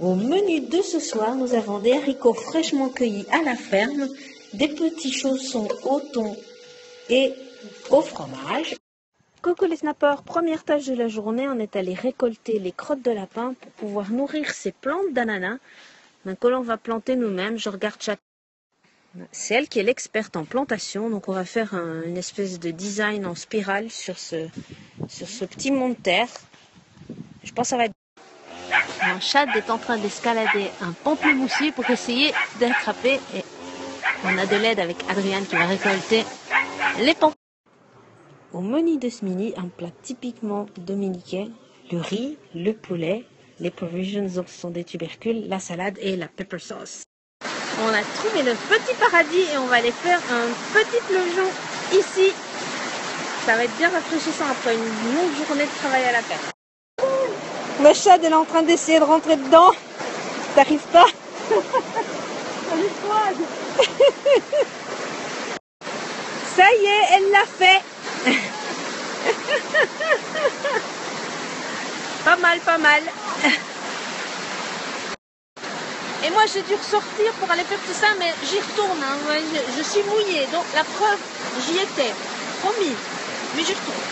Au menu de ce soir, nous avons des haricots fraîchement cueillis à la ferme, des petits chaussons au thon et au fromage. Coucou les snappers, première tâche de la journée, on est allé récolter les crottes de lapin pour pouvoir nourrir ces plantes d'ananas que l'on va planter nous-mêmes. Je regarde chaque... C'est elle qui est l'experte en plantation, donc on va faire un- une espèce de design en spirale sur ce, sur ce petit monde de terre. Je pense que ça va être un Chad est en train d'escalader un pamplemoussier pour essayer d'attraper et on a de l'aide avec Adriane qui va récolter les pamplemousses. Au menu de ce mini, un plat typiquement dominicain, le riz, le poulet, les provisions donc sont des tubercules, la salade et la pepper sauce. On a trouvé le petit paradis et on va aller faire un petit plongeon ici. Ça va être bien rafraîchissant après une longue journée de travail à la terre. Le chat, elle est en train d'essayer de rentrer dedans. T'arrives pas? Ça y est, elle l'a fait. pas mal, pas mal. Et moi, j'ai dû ressortir pour aller faire tout ça, mais j'y retourne. hein. Je suis mouillée, donc la preuve, j'y étais. Promis. Mais j'y retourne.